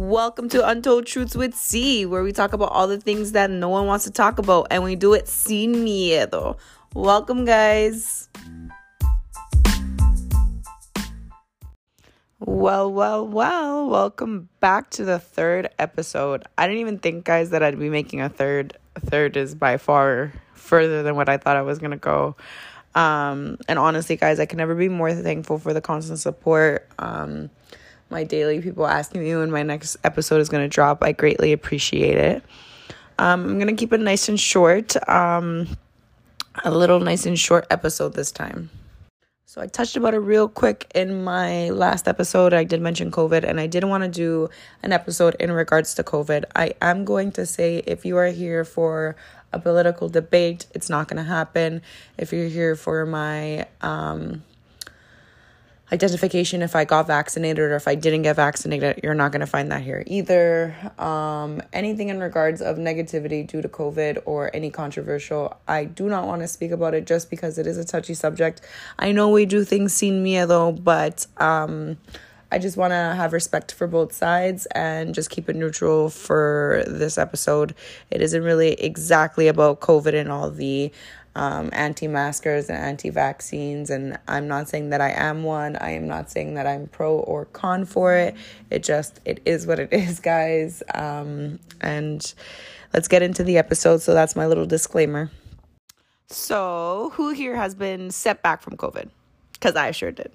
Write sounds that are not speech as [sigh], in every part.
Welcome to Untold Truths with C, where we talk about all the things that no one wants to talk about and we do it sin miedo. Welcome, guys. Well, well, well, welcome back to the third episode. I didn't even think, guys, that I'd be making a third. A third is by far further than what I thought I was going to go. Um, and honestly, guys, I can never be more thankful for the constant support. Um, my daily people asking me when my next episode is going to drop. I greatly appreciate it. Um, I'm going to keep it nice and short. Um, a little nice and short episode this time. So I touched about it real quick in my last episode. I did mention COVID and I didn't want to do an episode in regards to COVID. I am going to say if you are here for a political debate, it's not going to happen. If you're here for my um identification if I got vaccinated or if I didn't get vaccinated, you're not going to find that here either. Um, anything in regards of negativity due to COVID or any controversial, I do not want to speak about it just because it is a touchy subject. I know we do things sin miedo, but um, I just want to have respect for both sides and just keep it neutral for this episode. It isn't really exactly about COVID and all the um, anti maskers and anti vaccines. And I'm not saying that I am one. I am not saying that I'm pro or con for it. It just, it is what it [laughs] is, guys. Um, and let's get into the episode. So that's my little disclaimer. So, who here has been set back from COVID? Because I sure did.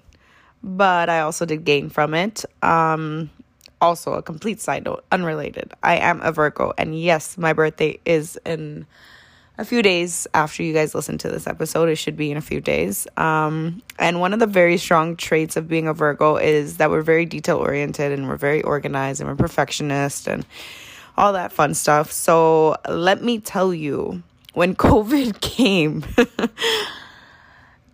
But I also did gain from it. Um, also, a complete side note, unrelated. I am a Virgo, and yes, my birthday is in a few days after you guys listen to this episode. It should be in a few days. Um, and one of the very strong traits of being a Virgo is that we're very detail oriented and we're very organized and we're perfectionist and all that fun stuff. So let me tell you, when [laughs] COVID came,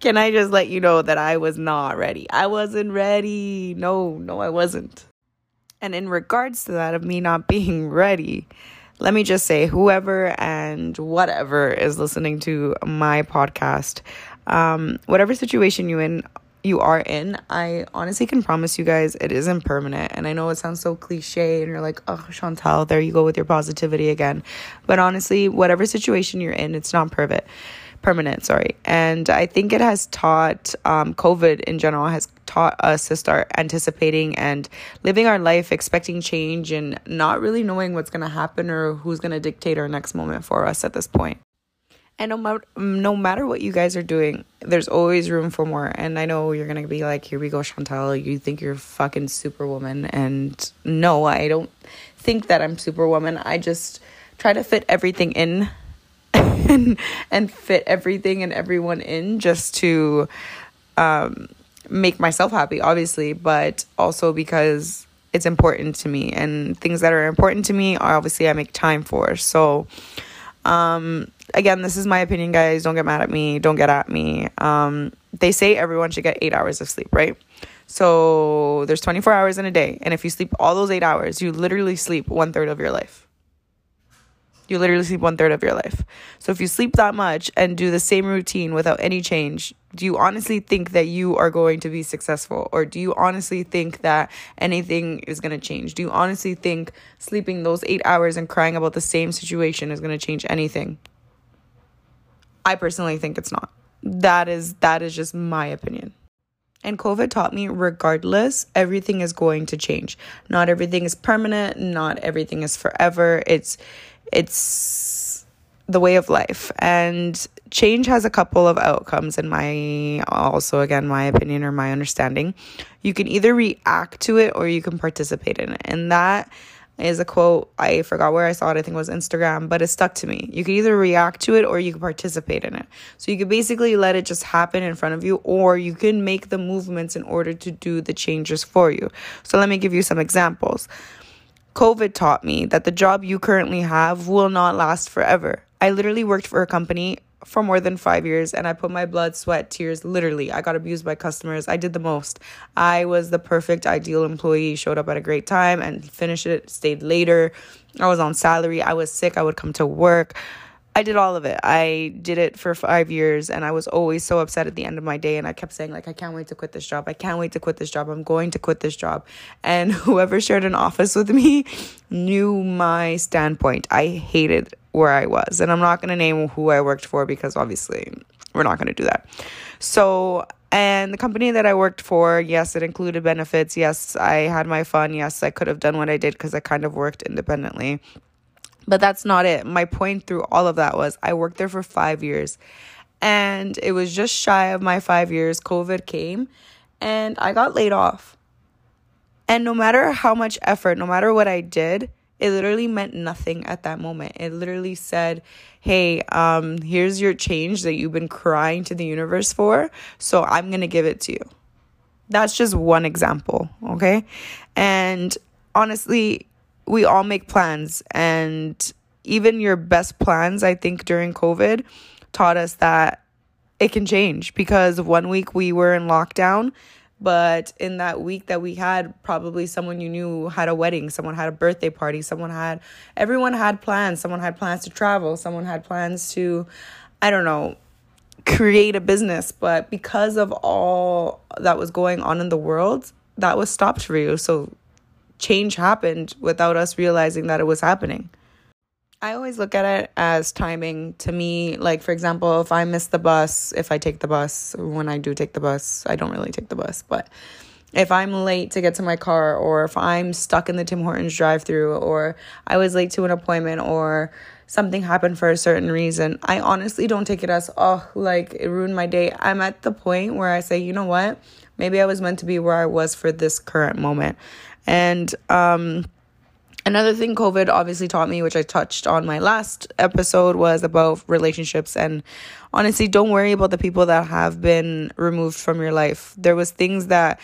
can I just let you know that I was not ready? I wasn't ready. No, no, I wasn't. And in regards to that, of me not being [laughs] ready, let me just say, whoever and whatever is listening to my podcast, um, whatever situation you in you are in, I honestly can promise you guys it isn't permanent. And I know it sounds so cliche, and you're like, oh, Chantal, there you go with your positivity again. But honestly, whatever situation you're in, it's not permanent permanent sorry and i think it has taught um, covid in general has taught us to start anticipating and living our life expecting change and not really knowing what's going to happen or who's going to dictate our next moment for us at this point. and no matter no matter what you guys are doing, there's always room for more. And I know you're gonna be like, "Here we go, Chantal. You think you're fucking superwoman?" And no, I don't think that I'm superwoman. I just try to fit everything in [laughs] and and fit everything and everyone in just to um, make myself happy, obviously, but also because it's important to me and things that are important to me are obviously I make time for. So um, again, this is my opinion, guys. Don't get mad at me. Don't get at me. Um, they say everyone should get eight hours of sleep, right? So there's 24 hours in a day. And if you sleep all those eight hours, you literally sleep one third of your life. You literally sleep one third of your life. So if you sleep that much and do the same routine without any change, do you honestly think that you are going to be successful? Or do you honestly think that anything is going to change? Do you honestly think sleeping those eight hours and crying about the same situation is going to change anything? I personally think it's not. That is that is just my opinion. And COVID taught me regardless, everything is going to change. Not everything is permanent, not everything is forever. It's it's the way of life. And change has a couple of outcomes in my also again my opinion or my understanding. You can either react to it or you can participate in it. And that is a quote i forgot where i saw it i think it was instagram but it stuck to me. You can either react to it or you can participate in it. So you can basically let it just happen in front of you or you can make the movements in order to do the changes for you. So let me give you some examples COVID taught me that the job you currently have will not last forever. I literally worked for a company for more than five years and I put my blood, sweat, tears literally. I got abused by customers. I did the most. I was the perfect, ideal employee, showed up at a great time and finished it, stayed later. I was on salary. I was sick. I would come to work. I did all of it. I did it for five years and I was always so upset at the end of my day. And I kept saying, like, I can't wait to quit this job. I can't wait to quit this job. I'm going to quit this job. And [laughs] whoever shared an office with me knew my standpoint. I hated where I was. And I'm not going to name who I worked for because obviously we're not going to do that. So, and the company that I worked for, yes, it included benefits. Yes, I had my fun. Yes, I could have done what I did because I kind of worked independently. But that's not it. My point through all of that was I worked there for five years. And it was just shy of my five years. COVID came and I got laid off. And no matter how much effort, no matter what I did, it literally meant nothing at that moment. It literally said, hey, um, here's your change that you've been crying to the universe for. So I'm going to give it to you. That's just one example. Okay. And honestly, we all make plans and even your best plans i think during covid taught us that it can change because one week we were in lockdown but in that week that we had probably someone you knew had a wedding someone had a birthday party someone had everyone had plans. Someone had plans to travel. Someone had plans to i don't know create a business. But because of all that was going on in the world that was stopped for you. So change happened without us realizing that it was happening. I always look at it as timing to me. Like, for example, if I miss the bus, if I take the bus, when I do take the bus, I don't really take the bus, but if I'm late to get to my car, or if I'm stuck in the Tim Hortons drive through, or I was late to an appointment, or something happened for a certain reason, I honestly don't take it as, oh, like it ruined my day. I'm at the point where I say, you know what? Maybe I was meant to be where I was for this current moment. And um, another thing COVID obviously taught me, which I touched on my last episode, was about relationships. And honestly, don't worry about the people that have been removed from your life. There was things that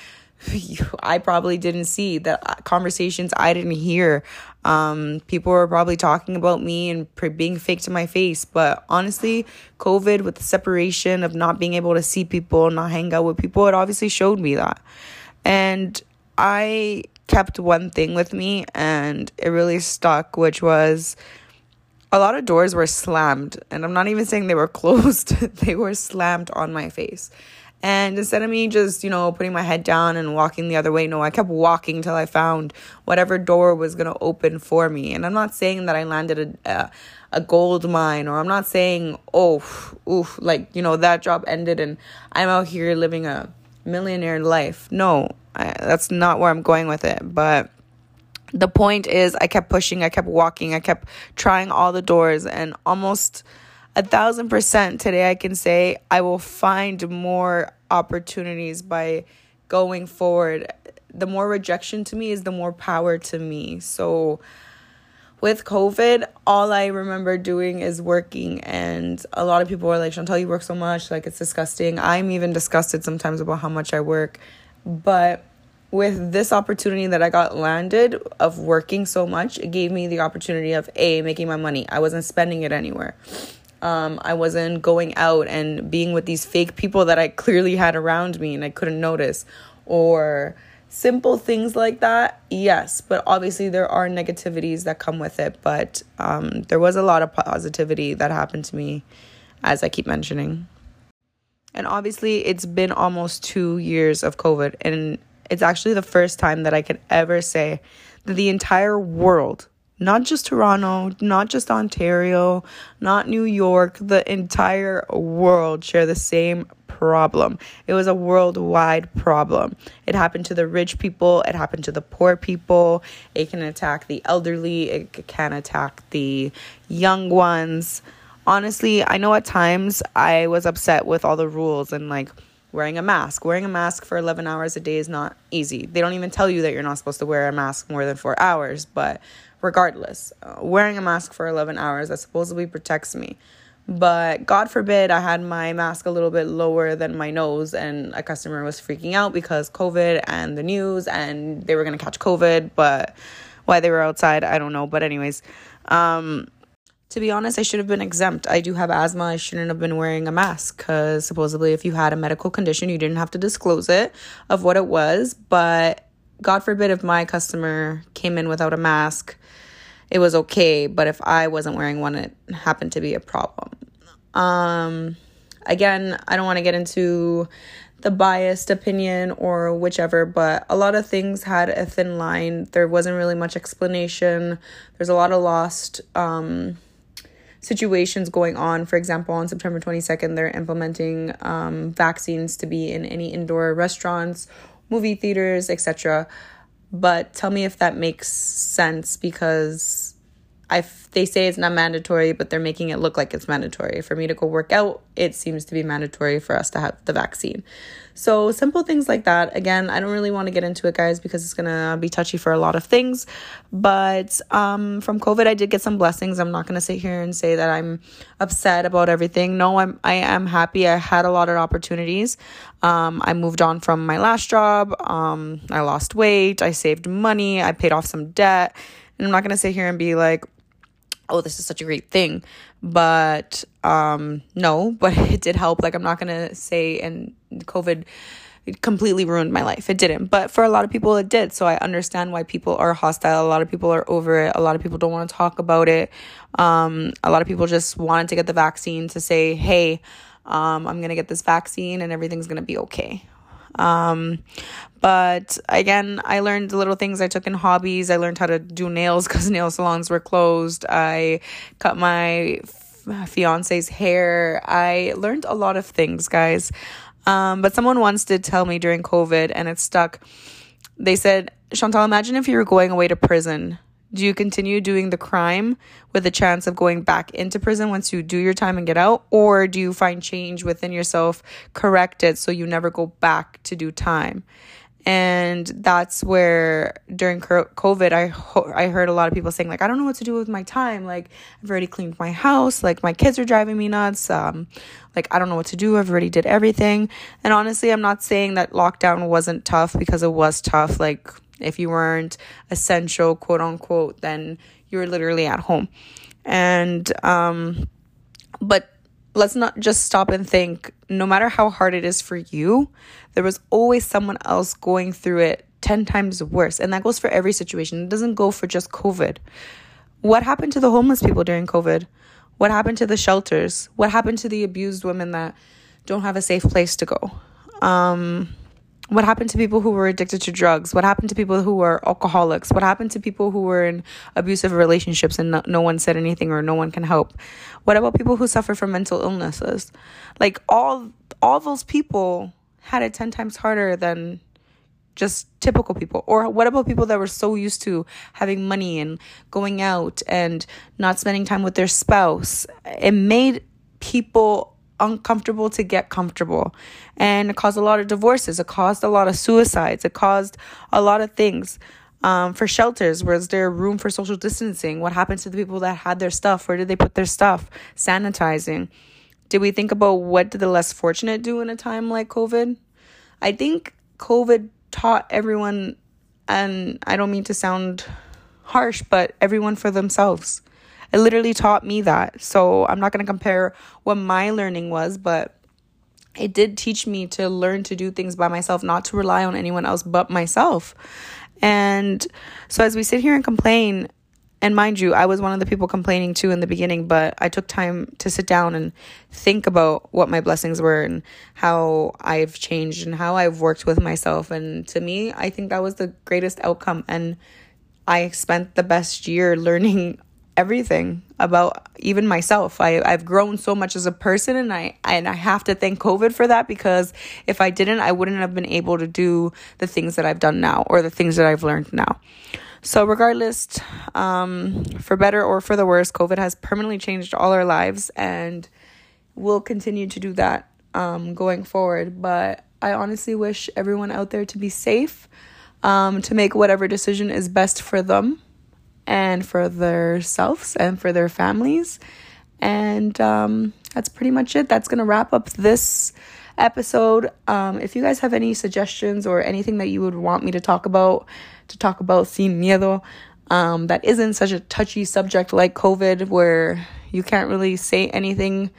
[laughs] I probably didn't see, that uh, conversations I didn't hear. Um, people were probably talking about me and being fake to my face. But honestly, COVID with the separation of not being able to see people, not hang out with people, it obviously showed me that. And I kept one thing with me and it really stuck, which was a lot of doors were slammed. And I'm not even saying they were [laughs] closed, they were slammed on my face. And instead of me just, you know, putting my head down and walking the other way, no, I kept walking till I found whatever door was going to open for me. And I'm not saying that I landed a, a, a gold mine, or I'm not saying, oh, oof, like, you know, that job ended and I'm out here living a millionaire life. No, I, that's not where I'm going with it. But the point is, I kept pushing, I kept walking, I kept trying all the doors, and almost a thousand percent today I can say I will find more opportunities by going forward. The more rejection to me is the more power to me. So, with COVID, all I remember doing is working, and a lot of people are like, Chantal, you work so much, like it's disgusting. I'm even disgusted sometimes about how much I work. But with this opportunity that I got landed of working so much, it gave me the opportunity of A, making my money. I wasn't spending it anywhere. Um, I wasn't going out and being with these fake people that I clearly had around me and I couldn't notice. Or simple things like that yes but obviously there are negativities that come with it but um, there was a lot of positivity that happened to me as i keep mentioning. And obviously it's been almost two years of covid and it's actually the first time that i could ever say that the entire world not just Toronto, not just Ontario, not New York, the entire world share the same problem. It was a worldwide problem. It happened to the rich people, it happened to the poor people, it can attack the elderly, it can attack the young ones. Honestly, I know at times I was upset with all the rules and like wearing a mask. Wearing a mask for 11 hours a day is not easy. They don't even tell you that you're not supposed to wear a mask more than four hours, but regardless. Uh, wearing a mask for 11 hours that supposedly protects me. But God forbid I had my mask a little bit lower than my nose, and a customer was freaking out because COVID and the news, and they were gonna catch COVID. But why they were outside, I don't know. But, anyways, um, to be honest, I should have been exempt. I do have asthma. I shouldn't have been wearing a mask because supposedly, if you had a medical condition, you didn't have to disclose it of what it was. But God forbid if my customer came in without a mask it was okay, but if I wasn't wearing one, it happened to be a problem. Um, again, I don't want to get into the biased opinion or whichever, but a lot of things had a thin line. There wasn't really much explanation. There's a lot of lost um, situations going on. For example, on September 22nd, they're implementing um, vaccines to be in any indoor restaurants, movie theaters, etc. But tell me if that makes sense because I they say it's not mandatory, but they're making it look like it's mandatory. For me to go work out, it seems to be mandatory for us to have the vaccine. So simple things like that. Again, I don't really want to get into it, guys, because it's gonna be touchy for a lot of things. But um, from COVID, I did get some blessings. I'm not gonna sit here and say that I'm upset about everything. No, I'm I am happy. I had a lot of opportunities. Um, I moved on from my last job. Um, I lost weight. I saved money. I paid off some debt. And I'm not gonna sit here and be like oh this is such a great thing. But um no [laughs] but it did help. Like i'm not gonna say and covid completely ruined my life. It didn't. But for a lot of people it did. So i understand why people are hostile. A lot of people are over it. A lot of people don't want to talk about it. Um a lot of people just wanted to get the vaccine to say hey um, i'm gonna get this vaccine and everything's gonna be okay um, but again, I learned little things I took in hobbies. I learned how to do nails [laughs] because nail salons were closed. I cut my fiance's hair. I learned a lot of things, guys. Um, but someone once did tell me during COVID, and it stuck. They said, Chantal, imagine if you were going away to prison do you continue doing the crime with a chance of going back into prison once you do your time and get out? Or do you find change within yourself, correct it so you never go back to do time? And that's where during COVID, I, ho- I heard a lot of people saying, like, I don't know what to do with my time. Like, I've already cleaned my house. Like, my kids are driving me nuts. Um, like, I don't know what to do. I've already did everything. And honestly, I'm not saying that lockdown wasn't tough because it was tough. Like, if you weren't essential, quote unquote, then you're literally at home. And, um, but let's not just stop and think no matter how hard it is for you, there was always someone else going through it 10 times worse. And that goes for every situation. It doesn't go for just COVID. What happened to the homeless people during COVID? What happened to the shelters? What happened to the abused women that don't have a safe place to go? Um, what happened to people who were addicted to drugs? What happened to people who were alcoholics? What happened to people who were in abusive relationships and no, no, one said anything or no one can help? What about people who suffer from mental illnesses? Like all all those people had it 10 times harder than just typical people. Or what about people that were so used to having money and going out and not spending time with their spouse? It made people uncomfortable to get comfortable. And it caused a lot of divorces. It caused a lot of suicides. It caused a lot of things. Um, for shelters, was there room for social distancing? What happened to the people that had their stuff? Where did they put their stuff? Sanitizing. Did we think about what did the less fortunate do in a time like COVID? I think COVID taught everyone, and I don't mean to sound harsh, but everyone for themselves. It literally taught me that. So I'm not going to compare what my learning was, but it did teach me to learn to do things by myself, not to rely on anyone else but myself. And so as we sit here and complain, and mind you, I was one of the people complaining too in the beginning, but I took time to sit down and think about what my blessings were and how I've changed and how I've worked with myself. And to me, I think that was the greatest outcome. And I spent the best year [laughs] learning everything about even myself. I, I've grown so much as a person and I and I have to thank COVID for that because if I didn't, I wouldn't have been able to do the things that I've done now or the things that I've learned now. So regardless, um, for better or for the worse, COVID has permanently changed all our lives and will continue to do that um, going forward. But I honestly wish everyone out there to be safe, um, to make whatever decision is best for them and for their selves and for their families. And um, that's pretty much it. That's going to wrap up this episode. Um, if you guys have any suggestions or anything that you would want me to talk about, to talk about Sin Miedo, um, that isn't such a touchy subject like COVID, where you can't really say anything,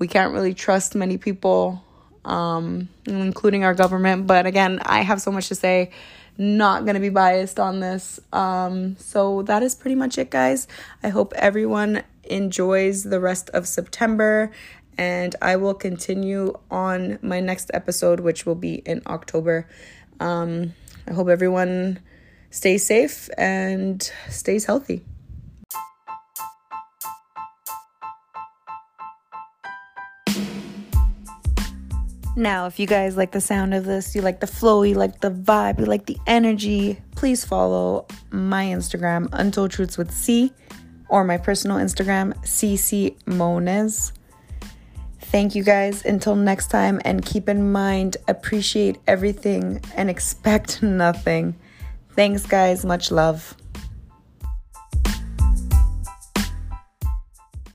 we can't really trust many people, um, including our government. But again, I have so much to say not going to be biased on this. Um, so that is pretty much it, guys. I hope everyone enjoys the rest of September and I will continue on my next episode, which will be in October. Um, I hope everyone stays safe and stays healthy. Now, if you guys like the sound of this, you like the flow, you like the vibe, you like the energy, please follow my Instagram, Untold Truths with C, or my personal Instagram, CC Mones. Thank you guys. Until next time, and keep in mind, appreciate everything and expect [laughs] nothing. Thanks, guys. Much love.